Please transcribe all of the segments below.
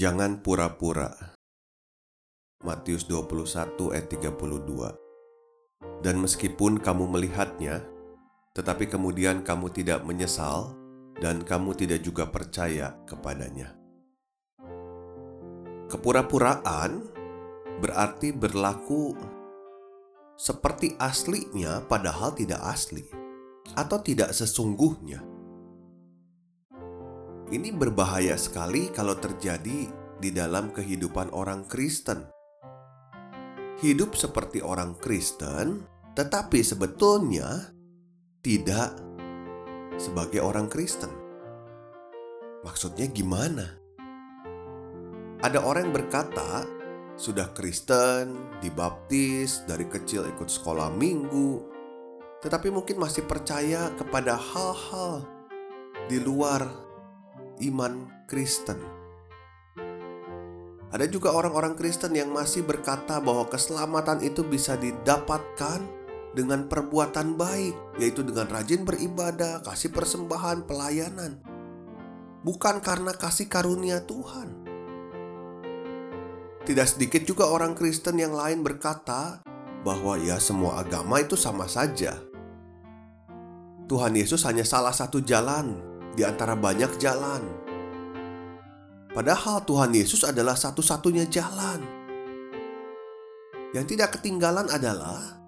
Jangan pura-pura. Matius 21 ayat 32. Dan meskipun kamu melihatnya, tetapi kemudian kamu tidak menyesal dan kamu tidak juga percaya kepadanya. Kepura-puraan berarti berlaku seperti aslinya padahal tidak asli atau tidak sesungguhnya. Ini berbahaya sekali kalau terjadi di dalam kehidupan orang Kristen. Hidup seperti orang Kristen, tetapi sebetulnya tidak sebagai orang Kristen. Maksudnya gimana? Ada orang yang berkata, sudah Kristen, dibaptis, dari kecil ikut sekolah minggu, tetapi mungkin masih percaya kepada hal-hal di luar iman Kristen. Ada juga orang-orang Kristen yang masih berkata bahwa keselamatan itu bisa didapatkan dengan perbuatan baik, yaitu dengan rajin beribadah, kasih persembahan, pelayanan, bukan karena kasih karunia Tuhan. Tidak sedikit juga orang Kristen yang lain berkata bahwa ya, semua agama itu sama saja. Tuhan Yesus hanya salah satu jalan di antara banyak jalan. Padahal Tuhan Yesus adalah satu-satunya jalan. Yang tidak ketinggalan adalah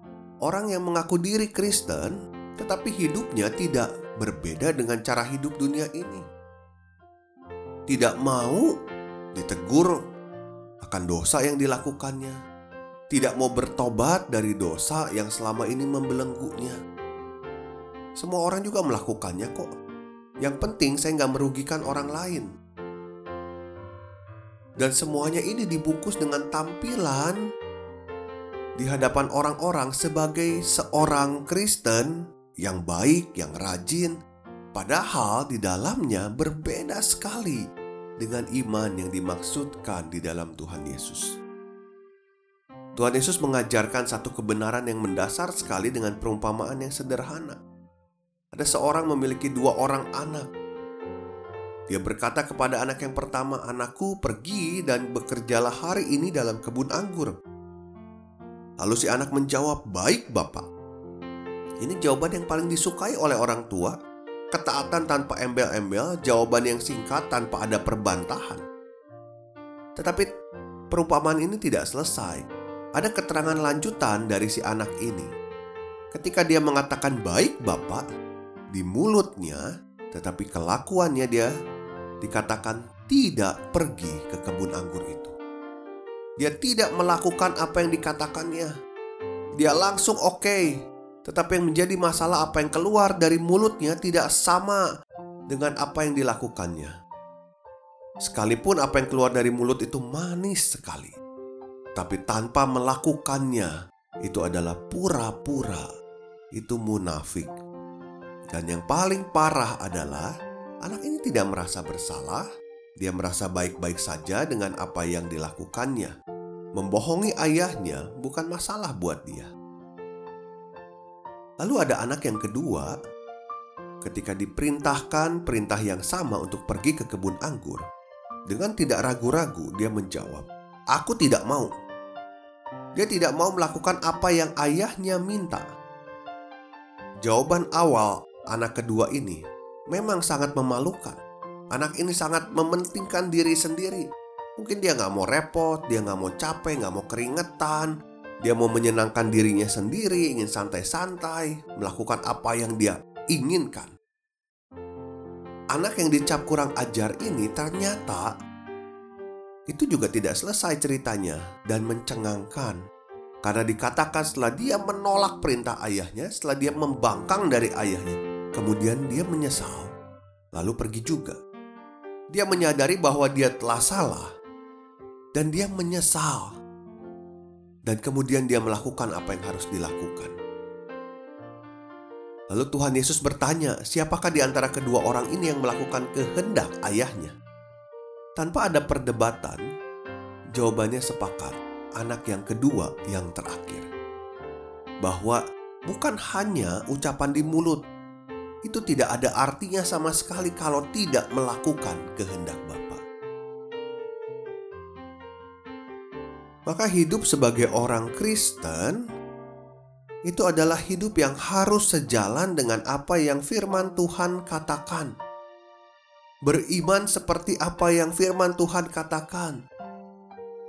orang yang mengaku diri Kristen, tetapi hidupnya tidak berbeda dengan cara hidup dunia ini. Tidak mau ditegur akan dosa yang dilakukannya, tidak mau bertobat dari dosa yang selama ini membelenggunya. Semua orang juga melakukannya kok. Yang penting saya nggak merugikan orang lain. Dan semuanya ini dibungkus dengan tampilan di hadapan orang-orang sebagai seorang Kristen yang baik, yang rajin, padahal di dalamnya berbeda sekali dengan iman yang dimaksudkan di dalam Tuhan Yesus. Tuhan Yesus mengajarkan satu kebenaran yang mendasar sekali dengan perumpamaan yang sederhana. Ada seorang memiliki dua orang anak. Dia berkata kepada anak yang pertama, "Anakku, pergi dan bekerjalah hari ini dalam kebun anggur." Lalu si anak menjawab, "Baik, Bapak." Ini jawaban yang paling disukai oleh orang tua. Ketaatan tanpa embel-embel, jawaban yang singkat tanpa ada perbantahan. Tetapi perumpamaan ini tidak selesai. Ada keterangan lanjutan dari si anak ini. Ketika dia mengatakan, "Baik, Bapak," di mulutnya, tetapi kelakuannya dia dikatakan tidak pergi ke kebun anggur itu. Dia tidak melakukan apa yang dikatakannya. Dia langsung oke, okay, tetapi yang menjadi masalah apa yang keluar dari mulutnya tidak sama dengan apa yang dilakukannya. Sekalipun apa yang keluar dari mulut itu manis sekali, tapi tanpa melakukannya, itu adalah pura-pura, itu munafik. Dan yang paling parah adalah anak ini tidak merasa bersalah, dia merasa baik-baik saja dengan apa yang dilakukannya. Membohongi ayahnya bukan masalah buat dia. Lalu ada anak yang kedua, ketika diperintahkan perintah yang sama untuk pergi ke kebun anggur, dengan tidak ragu-ragu dia menjawab, "Aku tidak mau." Dia tidak mau melakukan apa yang ayahnya minta. Jawaban awal anak kedua ini memang sangat memalukan. Anak ini sangat mementingkan diri sendiri. Mungkin dia nggak mau repot, dia nggak mau capek, nggak mau keringetan. Dia mau menyenangkan dirinya sendiri, ingin santai-santai, melakukan apa yang dia inginkan. Anak yang dicap kurang ajar ini ternyata itu juga tidak selesai ceritanya dan mencengangkan. Karena dikatakan setelah dia menolak perintah ayahnya, setelah dia membangkang dari ayahnya, kemudian dia menyesal, lalu pergi juga. Dia menyadari bahwa dia telah salah, dan dia menyesal. Dan kemudian dia melakukan apa yang harus dilakukan. Lalu Tuhan Yesus bertanya, siapakah di antara kedua orang ini yang melakukan kehendak ayahnya? Tanpa ada perdebatan, jawabannya sepakat anak yang kedua yang terakhir. Bahwa bukan hanya ucapan di mulut, itu tidak ada artinya sama sekali kalau tidak melakukan kehendak Bapa. Maka hidup sebagai orang Kristen itu adalah hidup yang harus sejalan dengan apa yang firman Tuhan katakan. Beriman seperti apa yang firman Tuhan katakan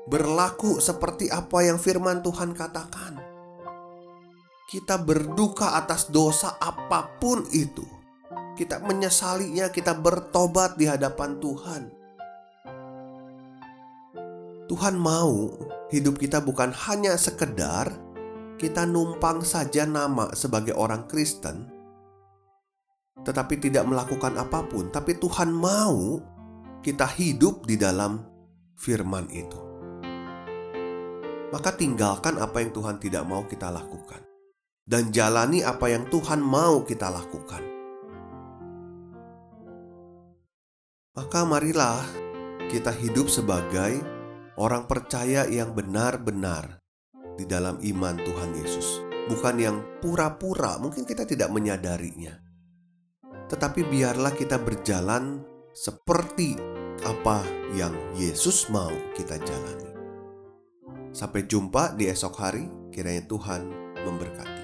berlaku seperti apa yang firman Tuhan katakan. Kita berduka atas dosa apa pun itu. Kita menyesalinya, kita bertobat di hadapan Tuhan. Tuhan mau hidup kita bukan hanya sekedar kita numpang saja nama sebagai orang Kristen, tetapi tidak melakukan apa pun. Tapi Tuhan mau kita hidup di dalam firman itu maka tinggalkan apa yang Tuhan tidak mau kita lakukan, dan jalani apa yang Tuhan mau kita lakukan. Maka, marilah kita hidup sebagai orang percaya yang benar-benar di dalam iman Tuhan Yesus, bukan yang pura-pura. Mungkin kita tidak menyadarinya, tetapi biarlah kita berjalan seperti apa yang Yesus mau kita jalani. Sampai jumpa di esok hari, kiranya Tuhan memberkati.